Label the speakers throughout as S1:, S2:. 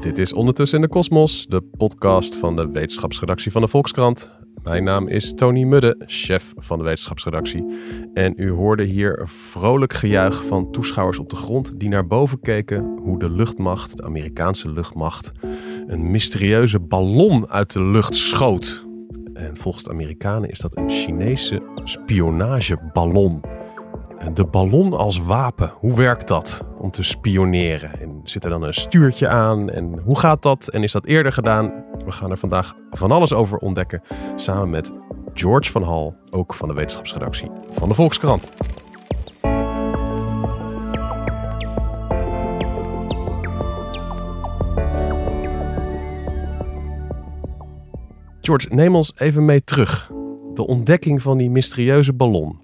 S1: Dit is Ondertussen in de Kosmos, de podcast van de wetenschapsredactie van de Volkskrant. Mijn naam is Tony Mudde, chef van de wetenschapsredactie. En u hoorde hier vrolijk gejuich van toeschouwers op de grond die naar boven keken hoe de luchtmacht, de Amerikaanse luchtmacht, een mysterieuze ballon uit de lucht schoot. En volgens de Amerikanen is dat een Chinese spionageballon. De ballon als wapen, hoe werkt dat om te spioneren? En zit er dan een stuurtje aan? En hoe gaat dat? En is dat eerder gedaan? We gaan er vandaag van alles over ontdekken. Samen met George van Hal, ook van de wetenschapsredactie van de Volkskrant. George, neem ons even mee terug. De ontdekking van die mysterieuze ballon.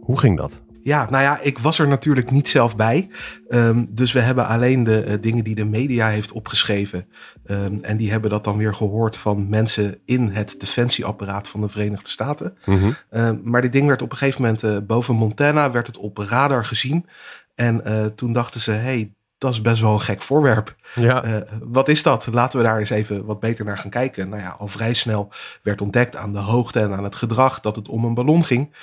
S1: Hoe ging dat?
S2: Ja, nou ja, ik was er natuurlijk niet zelf bij. Um, dus we hebben alleen de uh, dingen die de media heeft opgeschreven. Um, en die hebben dat dan weer gehoord van mensen in het defensieapparaat van de Verenigde Staten. Mm -hmm. um, maar dit ding werd op een gegeven moment uh, boven Montana, werd het op radar gezien. En uh, toen dachten ze, hey, dat is best wel een gek voorwerp. Ja. Uh, wat is dat? Laten we daar eens even wat beter naar gaan kijken. Nou ja, al vrij snel werd ontdekt aan de hoogte en aan het gedrag dat het om een ballon ging.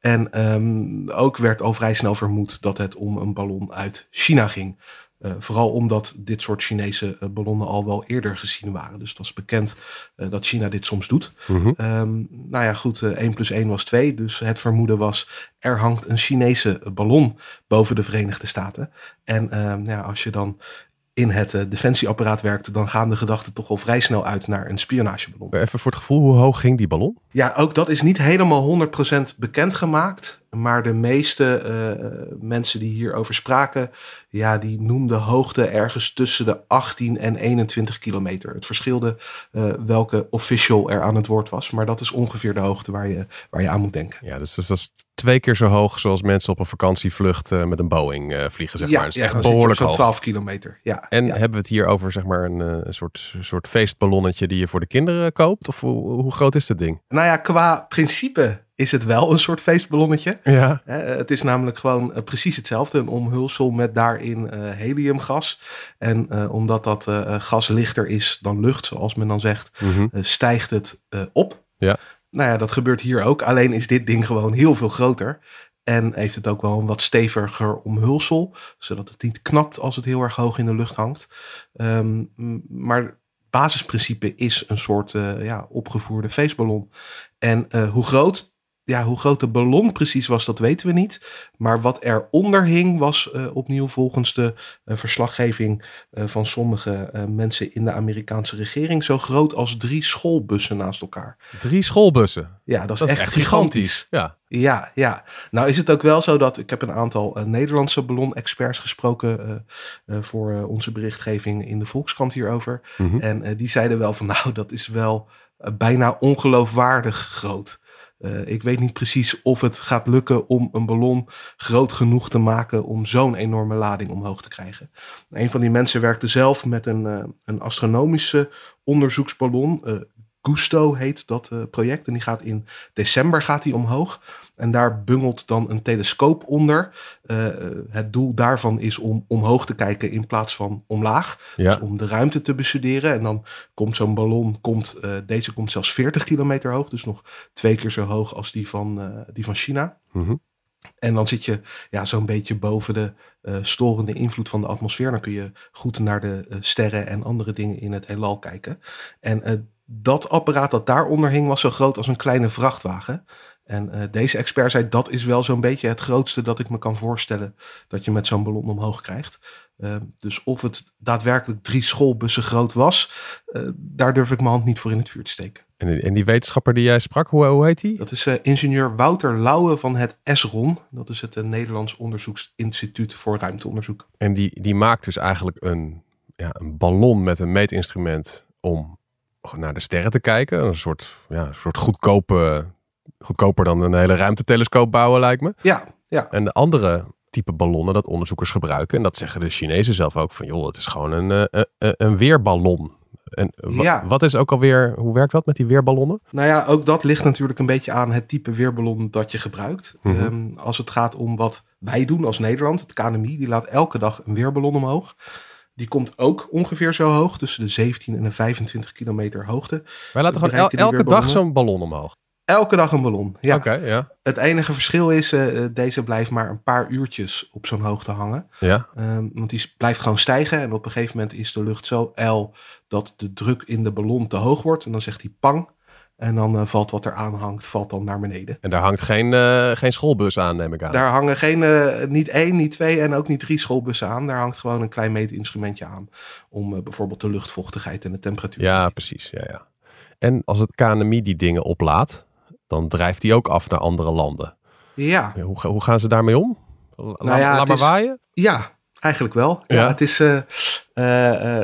S2: En um, ook werd al vrij snel vermoed dat het om een ballon uit China ging. Uh, vooral omdat dit soort Chinese uh, ballonnen al wel eerder gezien waren. Dus het was bekend uh, dat China dit soms doet. Mm -hmm. um, nou ja, goed, 1 plus 1 was 2. Dus het vermoeden was, er hangt een Chinese ballon boven de Verenigde Staten. En ja, als je dan in het uh, defensieapparaat werkt, dan gaan de gedachten toch al vrij snel uit naar een spionageballon.
S1: Even voor het gevoel, hoe hoog ging die ballon?
S2: Ja, ook dat is niet helemaal 100% bekendgemaakt. Maar de meeste uh, mensen die hierover spraken, ja, die noemden hoogte ergens tussen de 18 en 21 kilometer. Het verschilde uh, welke official er aan het woord was. Maar dat is ongeveer de hoogte waar je, waar je aan moet denken.
S1: Ja, dus, dus dat is twee keer zo hoog zoals mensen op een vakantievlucht uh, met een Boeing vliegen, zeg
S2: ja,
S1: maar. Dat is
S2: ja,
S1: echt behoorlijk
S2: zo'n
S1: hoog.
S2: 12 kilometer, ja.
S1: En
S2: ja.
S1: hebben we het hier over, zeg maar, een, een soort, soort feestballonnetje die je voor de kinderen koopt? Of hoe, hoe groot is dit ding?
S2: Nou ja, qua principe is het wel een soort feestballonnetje.
S1: Ja.
S2: Uh, het is namelijk gewoon uh, precies hetzelfde. Een omhulsel met daarin uh, heliumgas. En omdat dat gas lichter is dan lucht, zoals men dan zegt, mm -hmm. stijgt het op.
S1: Ja.
S2: Nou ja, dat gebeurt hier ook. Alleen is dit ding gewoon heel veel groter. En heeft het ook wel een wat steviger omhulsel. Zodat het niet knapt als het heel erg hoog in de lucht hangt. Um, maar basisprincipe is een soort ja, opgevoerde feestballon. En hoe groot ja, hoe groot de ballon precies was, dat weten we niet. Maar wat eronder hing, was uh, opnieuw volgens de uh, verslaggeving uh, van sommige mensen in de Amerikaanse regering zo groot als drie schoolbussen naast elkaar.
S1: Drie schoolbussen?
S2: Ja, dat is, dat echt, is echt, gigantisch.
S1: gigantisch. Ja.
S2: Ja, ja. Nou is het ook wel zo dat ik heb een aantal Nederlandse ballon-experts gesproken voor onze berichtgeving in de Volkskrant hierover. Mm -hmm. En die zeiden wel van nou, dat is wel bijna ongeloofwaardig groot. Uh, ik weet niet precies of het gaat lukken om een ballon groot genoeg te maken om zo'n enorme lading omhoog te krijgen. Een van die mensen werkte zelf met een, uh, een astronomische onderzoeksballon. Uh, Gusto heet dat project en die gaat in december gaat die omhoog. En daar bungelt dan een telescoop onder. Uh, het doel daarvan is om omhoog te kijken in plaats van omlaag.
S1: Ja.
S2: Dus om de ruimte te bestuderen. En dan komt zo'n ballon, komt, uh, deze komt zelfs 40 kilometer hoog. Dus nog twee keer zo hoog als die van, die van China.
S1: Mm -hmm.
S2: En dan zit je ja, zo'n beetje boven de uh, storende invloed van de atmosfeer. Dan kun je goed naar de uh, sterren en andere dingen in het heelal kijken. En uh, dat apparaat dat daaronder hing was zo groot als een kleine vrachtwagen. En uh, deze expert zei dat is wel zo'n beetje het grootste dat ik me kan voorstellen dat je met zo'n ballon omhoog krijgt. Uh, dus of het daadwerkelijk drie schoolbussen groot was, uh, daar durf ik mijn hand niet voor in het vuur te steken.
S1: En, en die wetenschapper die jij sprak, hoe, hoe heet die?
S2: Dat is uh, ingenieur Wouter Lauwe van het ESRON. Dat is het Nederlands Onderzoeksinstituut voor Ruimteonderzoek.
S1: En die, die maakt dus eigenlijk een, ja, een ballon met een meetinstrument om naar de sterren te kijken. Een soort, ja, een soort goedkope goedkoper dan een hele ruimtetelescoop bouwen, lijkt me.
S2: Ja, ja.
S1: En de andere type ballonnen dat onderzoekers gebruiken, en dat zeggen de Chinezen zelf ook, van joh, het is gewoon een, uh, uh, een weerballon. En
S2: ja.
S1: wat is ook alweer, hoe werkt dat met die weerballonnen?
S2: Nou ja, ook dat ligt natuurlijk een beetje aan het type weerballon dat je gebruikt.
S1: Mhm.
S2: Mm -hmm. um, als het gaat om wat wij doen als Nederland, het KNMI, die laat elke dag een weerballon omhoog. Die komt ook ongeveer zo hoog, tussen de 17 en de 25 kilometer hoogte.
S1: Wij laten gewoon el- elke dag zo'n ballon omhoog.
S2: Elke dag een ballon. Ja.
S1: Oké, ja.
S2: Het enige verschil is, eh, eh, deze blijft maar een paar uurtjes op zo'n hoogte hangen.
S1: Ja,
S2: Ehm, want die blijft gewoon stijgen. En op een gegeven moment is de lucht zo ijl dat de druk in de ballon te hoog wordt. En dan zegt hij pang. En dan eh, valt wat er aan hangt, valt dan naar beneden.
S1: en daar hangt geen, eh, geen schoolbus aan, neem ik aan.
S2: Daar hangen geen, eh, niet één, niet twee en ook niet drie schoolbussen aan. Daar hangt gewoon een klein meetinstrumentje aan. Om bijvoorbeeld de luchtvochtigheid en de temperatuur te
S1: Ja, precies. Ja, ja. En als het KNMI die dingen oplaat, dan drijft die ook af naar andere landen.
S2: Ja,
S1: Hoe, hoe gaan ze daarmee om? La-
S2: Nou ja,
S1: laat maar
S2: is-
S1: waaien?
S2: Ja, eigenlijk wel. Ja.
S1: Ja.
S2: het is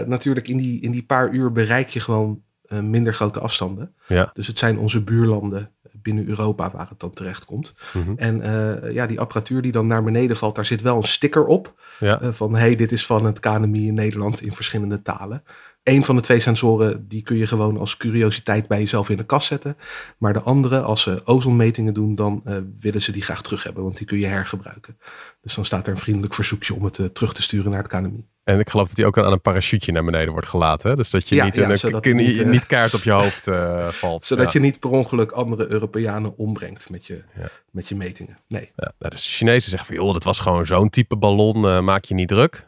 S2: natuurlijk in die, in die paar uur bereik je gewoon minder grote afstanden.
S1: Ja.
S2: Dus het zijn onze buurlanden binnen Europa waar het dan terecht komt.
S1: Mhm.
S2: En eh, ja, die apparatuur die dan naar beneden valt, daar zit wel een sticker op.
S1: Ja.
S2: eh, van hey, dit is van het KNMI in Nederland in verschillende talen. Eén van de twee sensoren, die kun je gewoon als curiositeit bij jezelf in de kast zetten. Maar de andere, als ze ozonmetingen doen, dan eh, willen ze die graag terug hebben, want die kun je hergebruiken. Dus dan staat er een vriendelijk verzoekje om het eh, terug te sturen naar het KNMI.
S1: En ik geloof dat die ook aan een parachute naar beneden wordt gelaten. hè? Dus dat je
S2: Ja,
S1: niet,
S2: ja,
S1: in een, kin-
S2: het niet, eh,
S1: niet kaart op je hoofd eh, valt.
S2: Zodat
S1: ja.
S2: je niet per ongeluk andere Europeanen ombrengt met je, met je metingen. Nee.
S1: Ja, nou, dus de Chinezen zeggen van, joh, dat was gewoon zo'n type ballon, eh, maak je niet druk.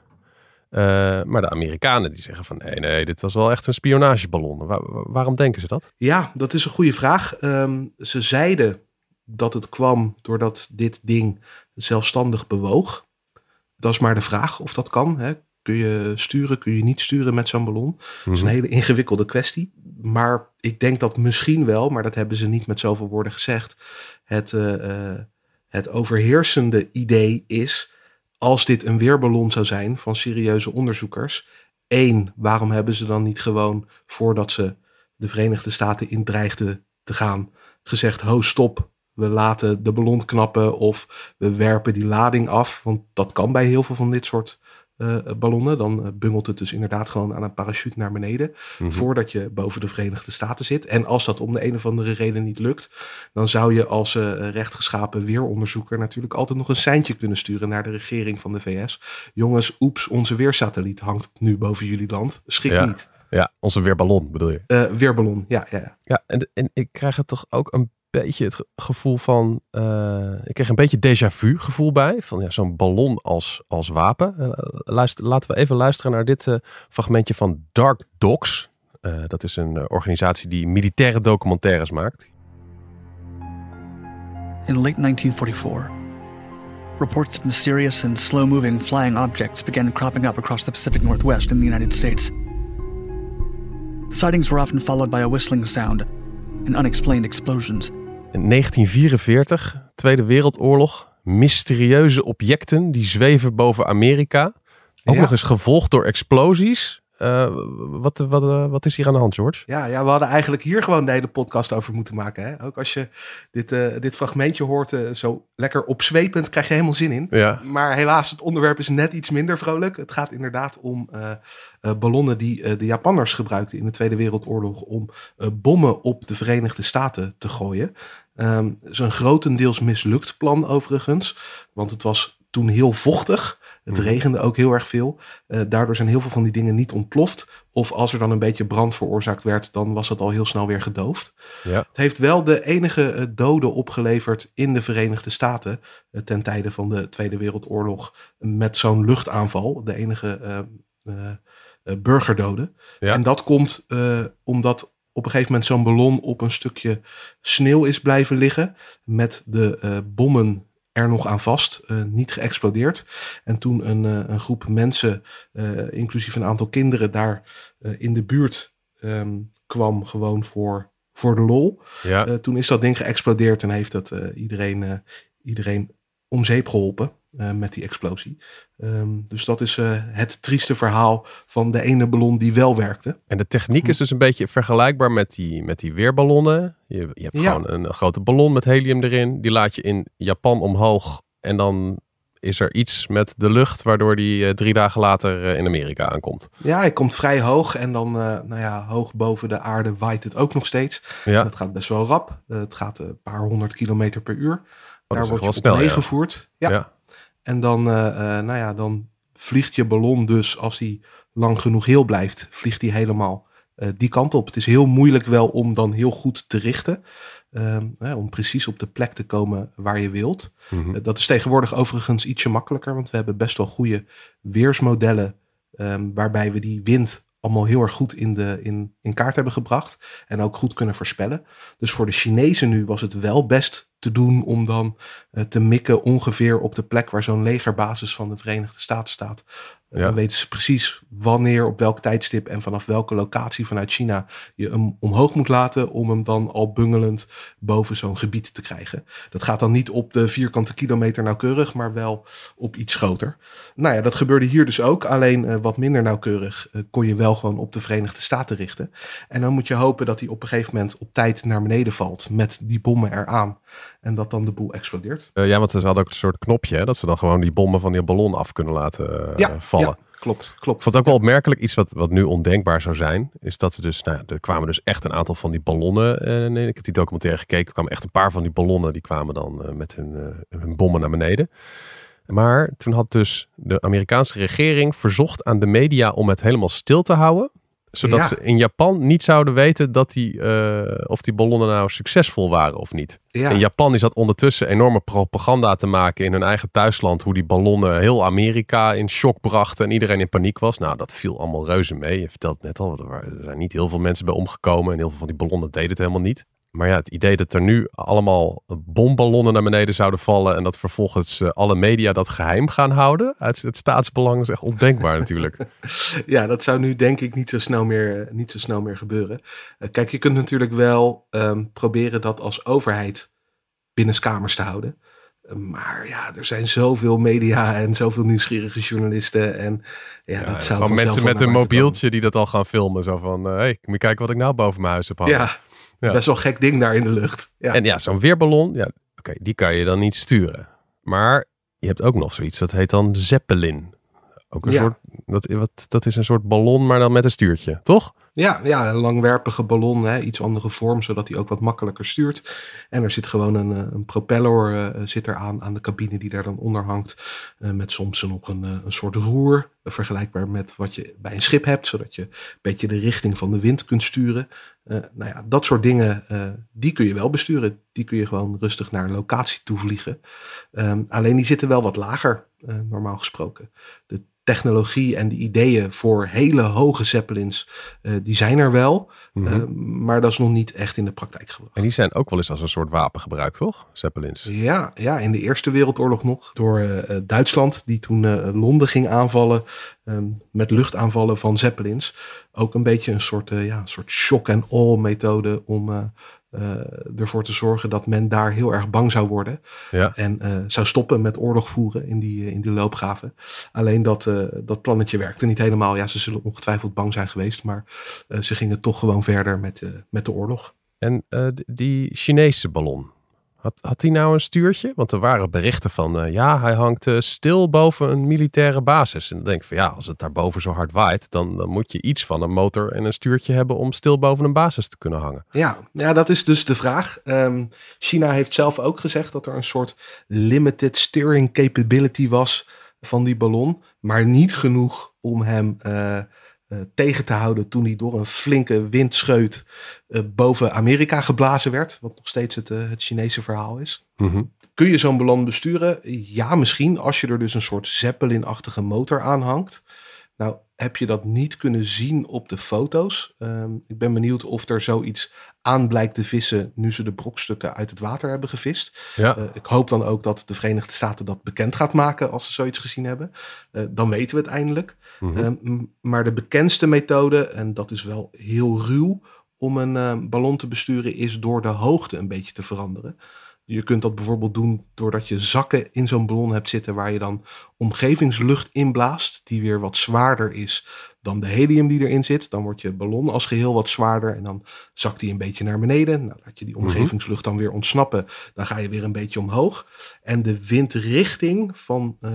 S1: Eh, maar de Amerikanen die zeggen van, nee, nee, dit was wel echt een spionageballon. Wa- wa- waarom denken ze dat?
S2: Ja, dat is een goede vraag. Ehm, ze zeiden dat het kwam doordat dit ding zelfstandig bewoog. Dat is maar de vraag of dat kan. Hè? Kun je sturen, kun je niet sturen met zo'n ballon? Dat is een
S1: Mhm.
S2: hele ingewikkelde kwestie. Maar ik denk dat misschien wel, maar dat hebben ze niet met zoveel woorden gezegd. Het, eh, eh, het overheersende idee is, als dit een weerballon zou zijn van serieuze onderzoekers. één, waarom hebben ze dan niet gewoon voordat ze de Verenigde Staten in dreigden te gaan, gezegd: ho, stop. We laten de ballon knappen of we werpen die lading af. Want dat kan bij heel veel van dit soort ballonnen. Dan eh, bungelt het dus inderdaad gewoon aan een parachute naar beneden.
S1: Mhm.
S2: Voordat je boven de Verenigde Staten zit. En als dat om de een of andere reden niet lukt. Dan zou je als eh, rechtgeschapen weeronderzoeker natuurlijk altijd nog een seintje kunnen sturen naar de regering van de VS. Jongens, oeps, onze weersatelliet hangt nu boven jullie land. Schrik
S1: Ja.
S2: niet.
S1: Ja, onze weerballon bedoel je.
S2: Eh, weerballon, ja, ja, ja.
S1: Ja, en, en ik krijg er toch ook een beetje het ge- gevoel van... eh, ik kreeg een beetje déjà vu gevoel bij. Van ja, zo'n ballon als, als wapen. Eh, luister, laten we even luisteren naar dit eh, fragmentje van Dark Dogs. Dat is een organisatie die militaire documentaires maakt.
S3: In late 1944, reports of mysterious and slow moving flying objects began cropping up across the Pacific Northwest in the United States. The sightings were often followed by a whistling sound and unexplained explosions.
S1: In 1944, Tweede Wereldoorlog. Mysterieuze objecten die zweven boven Amerika. Ook
S2: Ja.
S1: nog eens gevolgd door explosies. Eh, wat, wat, eh, wat is hier aan de hand, George?
S2: Ja, ja, we hadden eigenlijk hier gewoon de hele podcast over moeten maken. Hè? Ook als je dit, eh, dit fragmentje hoort, zo lekker opzwepend, krijg je helemaal zin in.
S1: Ja.
S2: Maar helaas, het onderwerp is net iets minder vrolijk. Het gaat inderdaad om ballonnen die de Japanners gebruikten in de Tweede Wereldoorlog om bommen op de Verenigde Staten te gooien. Ehm het is een grotendeels mislukt plan overigens, want het was toen heel vochtig. Het
S1: Mhm.
S2: regende ook heel erg veel. Eh, daardoor zijn heel veel van die dingen niet ontploft. Of als er dan een beetje brand veroorzaakt werd, dan was het al heel snel weer gedoofd.
S1: Ja.
S2: Het heeft wel de enige eh, doden opgeleverd in de Verenigde Staten eh, ten tijde van de Tweede Wereldoorlog met zo'n luchtaanval. De enige eh, eh, eh, burgerdoden.
S1: Ja.
S2: En dat komt omdat op een gegeven moment zo'n ballon op een stukje sneeuw is blijven liggen met de eh, bommen er nog aan vast, eh, niet geëxplodeerd. En toen een, eh, een groep mensen, inclusief een aantal kinderen, daar in de buurt ehm, kwam gewoon voor, voor de lol.
S1: Ja.
S2: Toen is dat ding geëxplodeerd en heeft dat iedereen, iedereen om zeep geholpen eh, met die explosie. Ehm, dus dat is eh, het trieste verhaal van de ene ballon die wel werkte.
S1: En de techniek is dus een beetje vergelijkbaar met die, met die weerballonnen. Je, je hebt
S2: Ja.
S1: gewoon een, grote ballon met helium erin. Die laat je in Japan omhoog. En dan is er iets met de lucht waardoor die eh, drie dagen later in Amerika aankomt.
S2: Ja, hij komt vrij hoog en dan, nou ja, hoog boven de aarde waait het ook nog steeds.
S1: Ja,
S2: Het gaat best wel rap. Het gaat een paar honderd kilometer per uur.
S1: dat
S2: Daar wordt je
S1: snel.
S2: op
S1: Ja.
S2: meegevoerd. Ja.
S1: Ja.
S2: En dan, eh, eh, nou ja, dan vliegt je ballon dus, als die lang genoeg heel blijft, vliegt die helemaal uh, die kant op. Het is heel moeilijk wel om dan heel goed te richten. Um, hè, om precies op de plek te komen waar je wilt.
S1: Mhm.
S2: Dat is tegenwoordig overigens ietsje makkelijker, want we hebben best wel goede weersmodellen. Um, waarbij we die wind allemaal heel erg goed in, de, in, in kaart hebben gebracht. En ook goed kunnen voorspellen. Dus voor de Chinezen nu was het wel best te doen om dan uh, te mikken ongeveer op de plek waar zo'n legerbasis van de Verenigde Staten staat.
S1: Ja.
S2: Dan weten ze precies wanneer, op welk tijdstip en vanaf welke locatie vanuit China je hem omhoog moet laten om hem dan al bungelend boven zo'n gebied te krijgen. Dat gaat dan niet op de vierkante kilometer nauwkeurig, maar wel op iets groter. Nou ja, dat gebeurde hier dus ook, alleen uh, wat minder nauwkeurig uh, kon je wel gewoon op de Verenigde Staten richten. En dan moet je hopen dat hij op een gegeven moment op tijd naar beneden valt met die bommen eraan. En dat dan de boel explodeert.
S1: Uh, ja, want ze hadden ook een soort knopje, hè, dat ze dan gewoon die bommen van die ballon af kunnen laten
S2: ja,
S1: vallen.
S2: Ja, klopt, klopt.
S1: Ik vond het ook wel opmerkelijk, iets wat, wat nu ondenkbaar zou zijn, is dat er dus, nou, er kwamen dus echt een aantal van die ballonnen. En ik heb die documentaire gekeken, er kwamen echt een paar van die ballonnen, die kwamen dan uh, met hun, hun bommen naar beneden. Maar toen had dus de Amerikaanse regering verzocht aan de media om het helemaal stil te houden zodat
S2: Ja.
S1: ze in Japan niet zouden weten dat die, uh, of die ballonnen nou succesvol waren of niet.
S2: Ja.
S1: In Japan is dat ondertussen enorme propaganda te maken in hun eigen thuisland. Hoe die ballonnen heel Amerika in shock brachten en iedereen in paniek was. Nou, dat viel allemaal reuze mee. Je vertelt het net al, er, er zijn niet heel veel mensen bij omgekomen. En heel veel van die ballonnen deden het helemaal niet. Maar ja, het idee dat er nu allemaal bomballonnen naar beneden zouden vallen. En dat vervolgens uh, alle media dat geheim gaan houden. Uit het staatsbelang is echt ondenkbaar natuurlijk.
S2: Ja, dat zou nu denk ik niet zo snel meer, niet zo snel meer gebeuren. Uh, kijk, je kunt natuurlijk wel um, proberen dat als overheid binnenskamers te houden. Maar ja, er zijn zoveel media en zoveel nieuwsgierige journalisten. En ja,
S1: ja
S2: dat zou
S1: gewoon mensen met een mobieltje die dat al gaan filmen. Zo van, hé, hey, moet je kijken wat ik nou boven mijn huis heb hangen.
S2: Ja, ja. best wel een gek ding daar in de lucht. Ja.
S1: En ja, zo'n weerballon, ja, oké, okay, die kan je dan niet sturen. Maar je hebt ook nog zoiets, dat heet dan Zeppelin. Ook een
S2: Ja.
S1: soort, dat, wat, dat is een soort ballon, maar dan met een stuurtje, toch?
S2: Ja, ja, een langwerpige ballon, hè, iets andere vorm, zodat hij ook wat makkelijker stuurt. En er zit gewoon een, eh, een propeller uh, zit er aan, de cabine die daar dan onder hangt. Uh, met soms nog een, een soort roer, vergelijkbaar met wat je bij een schip hebt. Zodat je een beetje de richting van de wind kunt sturen. Nou ja, dat soort dingen, die kun je wel besturen. Die kun je gewoon rustig naar een locatie toe vliegen. Um, alleen die zitten wel wat lager, normaal gesproken. De technologie en de ideeën voor hele hoge zeppelins, uh, die zijn er wel.
S1: Mhm.
S2: Uh, maar dat is nog niet echt in de praktijk gebracht.
S1: En die zijn ook wel eens als een soort wapen gebruikt, toch? Zeppelins.
S2: Ja, ja in de Eerste Wereldoorlog nog. Door uh, Duitsland, die toen Londen ging aanvallen um, met luchtaanvallen van zeppelins. Ook een beetje een soort, ja, een soort shock and awe methode om ervoor te zorgen dat men daar heel erg bang zou worden.
S1: Ja.
S2: En uh, zou stoppen met oorlog voeren in die, uh, in die loopgraven. Alleen dat, dat plannetje werkte niet helemaal. Ja, ze zullen ongetwijfeld bang zijn geweest. Maar ze gingen toch gewoon verder met, met de oorlog.
S1: En die Chinese ballon. Had, hij nou een stuurtje? Want er waren berichten van, uh, ja, hij hangt uh, stil boven een militaire basis. En dan denk ik van, ja, als het daarboven zo hard waait, dan, dan, moet je iets van een motor en een stuurtje hebben om stil boven een basis te kunnen hangen.
S2: Ja, ja dat is dus de vraag. Um, China heeft zelf ook gezegd dat er een soort limited steering capability was van die ballon, maar niet genoeg om hem uh, tegen te houden toen hij door een flinke windscheut uh, boven Amerika geblazen werd. Wat nog steeds het, uh, het Chinese verhaal is.
S1: Mm -hmm.
S2: Kun je zo'n ballon besturen? Ja, misschien als je er dus een soort Zeppelin-achtige motor aan hangt. Nou, heb je dat niet kunnen zien op de foto's? Um, ik ben benieuwd of er zoiets aan blijkt te vissen nu ze de brokstukken uit het water hebben gevist.
S1: Ja.
S2: Uh, ik hoop dan ook dat de Verenigde Staten dat bekend gaat maken als ze zoiets gezien hebben. Uh, dan weten we het eindelijk.
S1: Mhm.
S2: Mm -hmm. um, maar de bekendste methode, en dat is wel heel ruw om een uh, ballon te besturen, is door de hoogte een beetje te veranderen. Je kunt dat bijvoorbeeld doen doordat je zakken in zo'n ballon hebt zitten waar je dan omgevingslucht inblaast, die weer wat zwaarder is dan de helium die erin zit. Dan wordt je ballon als geheel wat zwaarder en dan zakt die een beetje naar beneden. Nou, laat je die omgevingslucht dan weer ontsnappen, dan ga je weer een beetje omhoog. En de windrichting van, uh,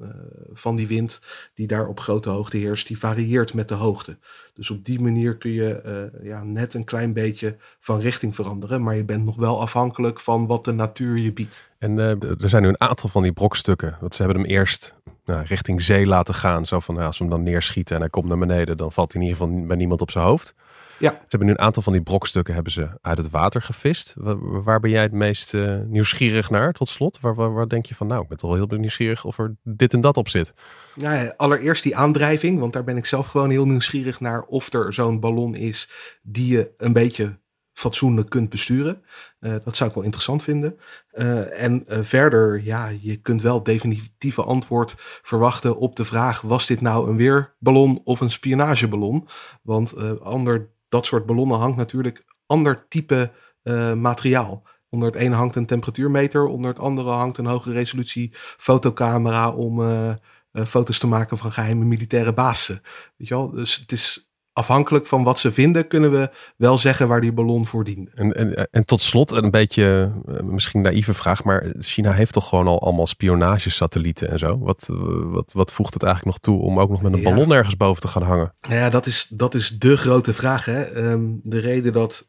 S2: uh, van die wind die daar op grote hoogte heerst, die varieert met de hoogte. Dus op die manier kun je uh, ja, net een klein beetje van richting veranderen, maar je bent nog wel afhankelijk van wat de natuur je biedt.
S1: En uh, er zijn nu een aantal van die brokstukken. Want ze hebben hem eerst nou, richting zee laten gaan. Zo van, nou, als we hem dan neerschieten en hij komt naar beneden, dan valt hij in ieder geval bij niemand op zijn hoofd.
S2: Ja.
S1: Ze hebben nu een aantal van die brokstukken hebben ze uit het water gevist. Waar, waar ben jij het meest uh, nieuwsgierig naar, tot slot? Waar, waar, waar, denk je van, nou, ik ben toch wel heel nieuwsgierig of er dit en dat op zit?
S2: Nou, allereerst die aandrijving, want daar ben ik zelf gewoon heel nieuwsgierig naar of er zo'n ballon is die je een beetje fatsoenlijk kunt besturen. Uh, dat zou ik wel interessant vinden. Uh, en uh, verder, ja, je kunt wel definitieve antwoord verwachten op de vraag: was dit nou een weerballon of een spionageballon? Want onder dat soort ballonnen hangt natuurlijk ander type materiaal. Onder het ene hangt een temperatuurmeter, onder het andere hangt een hoge resolutie fotocamera om foto's te maken van geheime militaire basen. Weet je wel? Dus het is afhankelijk van wat ze vinden, kunnen we wel zeggen waar die ballon voor diende.
S1: En, en, en tot slot, een beetje uh, misschien naïeve vraag, maar China heeft toch gewoon al allemaal spionagesatellieten en zo? Wat, wat, wat voegt het eigenlijk nog toe om ook nog met een ballon ergens boven te gaan hangen?
S2: Ja, dat is, dat is de grote vraag. Hè? Um, de reden dat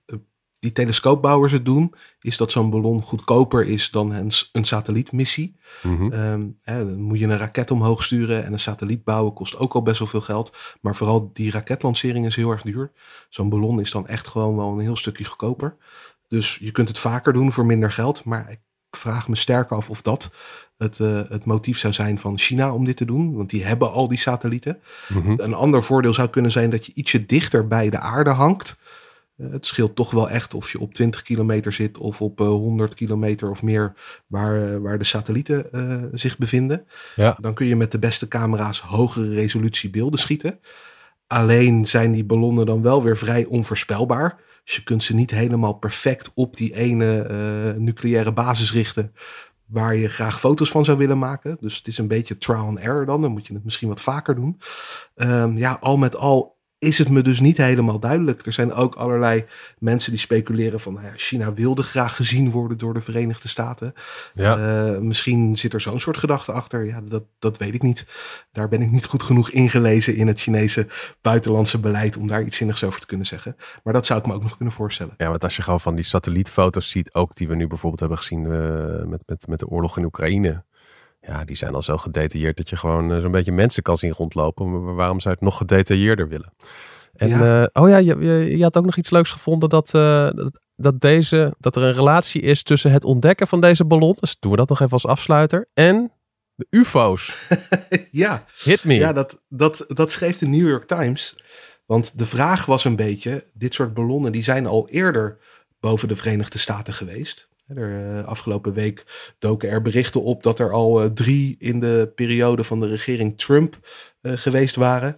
S2: die telescoopbouwers het doen, is dat zo'n ballon goedkoper is dan een, een satellietmissie. Mm -hmm. um, hè, dan moet je een raket omhoog sturen en een satelliet bouwen kost ook al best wel veel geld. Maar vooral die raketlancering is heel erg duur. Zo'n ballon is dan echt gewoon wel een heel stukje goedkoper. Dus je kunt het vaker doen voor minder geld. Maar ik vraag me sterk af of dat het, uh, het motief zou zijn van China om dit te doen. Want die hebben al die satellieten. Mm -hmm. Een ander voordeel zou kunnen zijn dat je ietsje dichter bij de aarde hangt. Het scheelt toch wel echt of je op 20 kilometer zit of op 100 kilometer of meer waar, waar de satellieten uh, zich bevinden.
S1: Ja.
S2: Dan kun je met de beste camera's hogere resolutie beelden schieten. Alleen zijn die ballonnen dan wel weer vrij onvoorspelbaar. Dus je kunt ze niet helemaal perfect op die ene uh, nucleaire basis richten waar je graag foto's van zou willen maken. Dus het is een beetje trial and error dan. Dan moet je het misschien wat vaker doen. Um, ja, al met al is het me dus niet helemaal duidelijk. Er zijn ook allerlei mensen die speculeren van nou ja, China wilde graag gezien worden door de Verenigde Staten.
S1: Ja.
S2: Uh, misschien zit er zo'n soort gedachte achter. Ja, dat, dat weet ik niet. Daar ben ik niet goed genoeg ingelezen in het Chinese buitenlandse beleid om daar iets zinnigs over te kunnen zeggen. Maar dat zou ik me ook nog kunnen voorstellen.
S1: Ja, want als je gewoon van die satellietfoto's ziet, ook die we nu bijvoorbeeld hebben gezien uh, met, met, met de oorlog in Oekraïne. Ja, die zijn al zo gedetailleerd dat je gewoon uh, zo'n beetje mensen kan zien rondlopen. Maar waarom zou je het nog gedetailleerder willen? En ja. Uh, oh ja, je, je, je, had ook nog iets leuks gevonden dat, uh, dat, dat, deze, dat er een relatie is tussen het ontdekken van deze ballon. Dus doen we dat nog even als afsluiter. En de UFO's.
S2: ja.
S1: Hit me.
S2: Ja, dat, dat, dat schreef de New York Times. Want de vraag was een beetje, dit soort ballonnen die zijn al eerder boven de Verenigde Staten geweest. Uh, afgelopen week doken er berichten op dat er al uh, drie in de periode van de regering Trump geweest waren.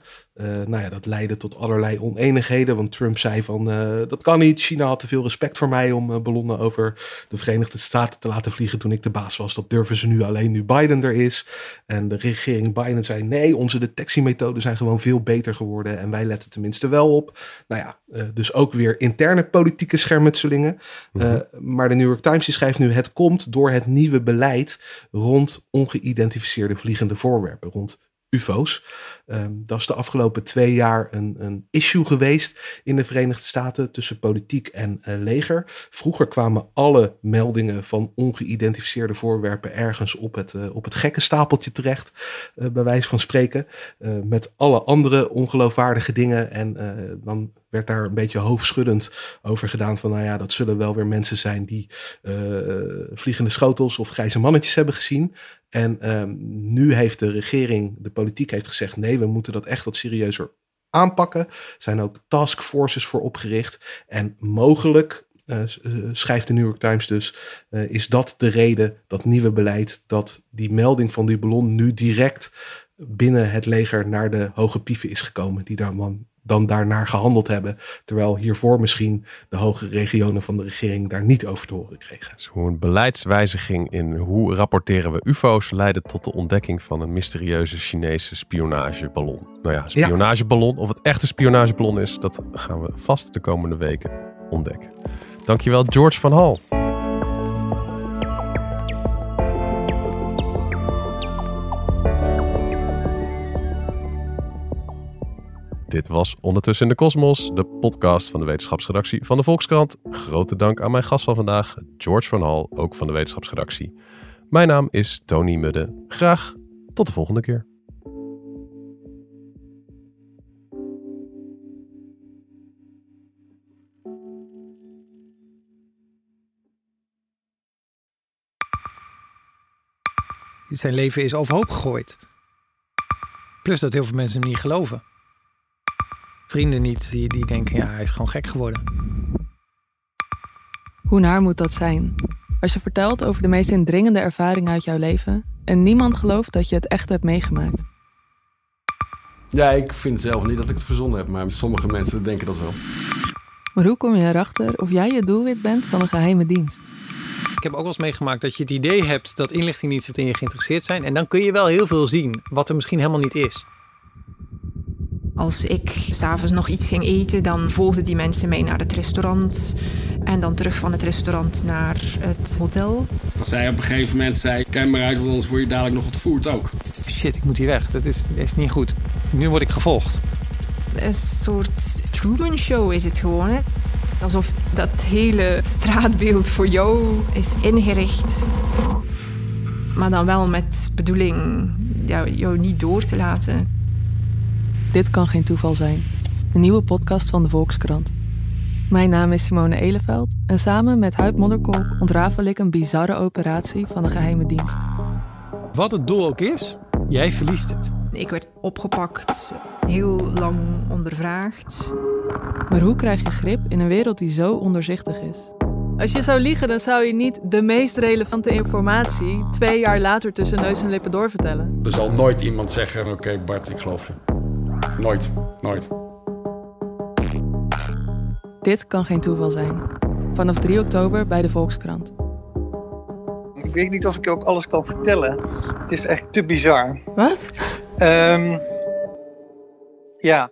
S2: nou ja, dat leidde tot allerlei oneenigheden. Want Trump zei van dat kan niet. China had te veel respect voor mij om ballonnen over de Verenigde Staten te laten vliegen toen ik de baas was. Dat durven ze nu alleen nu Biden er is. En de regering Biden zei nee, onze detectiemethoden zijn gewoon veel beter geworden. En wij letten tenminste wel op. Nou ja, dus ook weer interne politieke schermutselingen. Mm -hmm. maar de New York Times die schrijft nu: het komt door het nieuwe beleid rond ongeïdentificeerde vliegende voorwerpen, rond UFO's. Um, dat is de afgelopen twee jaar een, een, issue geweest in de Verenigde Staten tussen politiek en uh, leger. Vroeger kwamen alle meldingen van ongeïdentificeerde voorwerpen ergens op het, uh, op het gekke stapeltje terecht, uh, bij wijze van spreken. met alle andere ongeloofwaardige dingen. En dan werd daar een beetje hoofdschuddend over gedaan van, nou ja, dat zullen wel weer mensen zijn die vliegende schotels of grijze mannetjes hebben gezien. En um, nu heeft de regering, de politiek heeft gezegd, nee, we moeten dat echt wat serieuzer aanpakken. Er zijn ook taskforces voor opgericht. En mogelijk, uh, schrijft de New York Times dus, uh, is dat de reden, dat nieuwe beleid, dat die melding van die ballon nu direct binnen het leger naar de hoge pieven is gekomen. Die daar man dan daarnaar gehandeld hebben. Terwijl hiervoor misschien de hoge regionen van de regering daar niet over te horen kregen.
S1: Dus hoe een beleidswijziging in hoe rapporteren we UFO's leidde tot de ontdekking van een mysterieuze Chinese spionageballon. Nou ja, spionageballon, of het echt een spionageballon is, dat gaan we vast de komende weken ontdekken. Dankjewel George van Hal. Dit was Ondertussen in de Kosmos, de podcast van de wetenschapsredactie van de Volkskrant. Grote dank aan mijn gast van vandaag, George van Hal, ook van de wetenschapsredactie. Mijn naam is Tony Mudde. Graag tot de volgende keer.
S4: Zijn leven is overhoop gegooid. Plus dat heel veel mensen hem niet geloven. Vrienden niet, die, die denken, ja, hij is gewoon gek geworden.
S5: Hoe naar moet dat zijn? Als je vertelt over de meest indringende ervaringen uit jouw leven en niemand gelooft dat je het echt hebt meegemaakt.
S6: Ja, ik vind zelf niet dat ik het verzonnen heb, maar sommige mensen denken dat wel.
S5: Maar hoe kom je erachter of jij je doelwit bent van een geheime dienst?
S4: Ik heb ook wel eens meegemaakt dat je het idee hebt dat inlichtingdiensten in je geïnteresseerd zijn. En dan kun je wel heel veel zien, wat er misschien helemaal niet is.
S7: Als ik s'avonds nog iets ging eten, dan volgden die mensen mij naar het restaurant. En dan terug van het restaurant naar het hotel.
S6: Als zij op een gegeven moment zei, kijk maar uit, want anders word je dadelijk nog wat voert ook.
S4: Shit, ik moet hier weg. Dat is, is niet goed. Nu word ik gevolgd.
S7: Een soort Truman Show is het gewoon. Hè? Alsof dat hele straatbeeld voor jou is ingericht. Maar dan wel met bedoeling jou, jou niet door te laten.
S5: Dit kan geen toeval zijn. Een nieuwe podcast van de Volkskrant. Mijn naam is Simone Eleveld en samen met Huid Modderkolk ontrafel ik een bizarre operatie van de geheime dienst.
S4: Wat het doel ook is, jij verliest het.
S7: Ik werd opgepakt, heel lang ondervraagd.
S5: Maar hoe krijg je grip in een wereld die zo onderzichtig is? Als je zou liegen, dan zou je niet de meest relevante informatie twee jaar later tussen neus en lippen doorvertellen.
S6: Er zal nooit iemand zeggen, oké Bart, ik geloof je. Nooit, nooit.
S5: Dit kan geen toeval zijn. Vanaf 3 oktober bij de Volkskrant.
S8: Ik weet niet of ik ook alles kan vertellen. Het is echt te bizar.
S5: Wat?
S8: Um, ja.